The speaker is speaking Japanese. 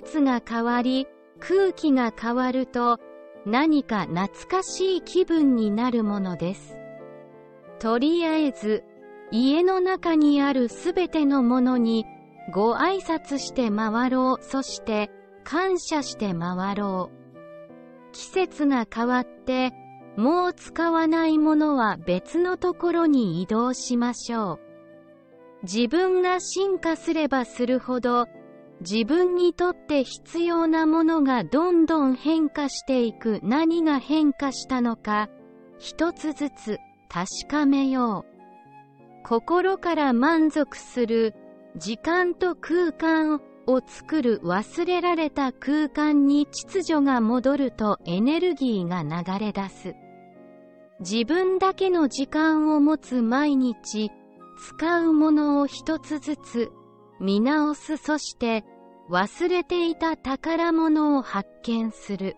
節が変わり、空気が変わると、何か懐かしい気分になるものです。とりあえず、家の中にあるすべてのものに、ご挨拶して回ろう、そして感謝して回ろう。季節が変わって、もう使わないものは別のところに移動しましょう。自分が進化すればするほど、自分にとって必要なものがどんどん変化していく何が変化したのか、一つずつ確かめよう。心から満足する時間と空間を作る忘れられた空間に秩序が戻るとエネルギーが流れ出す。自分だけの時間を持つ毎日、使うものを一つずつ見直すそして忘れていた宝物を発見する。